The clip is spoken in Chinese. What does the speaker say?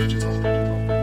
It's digital.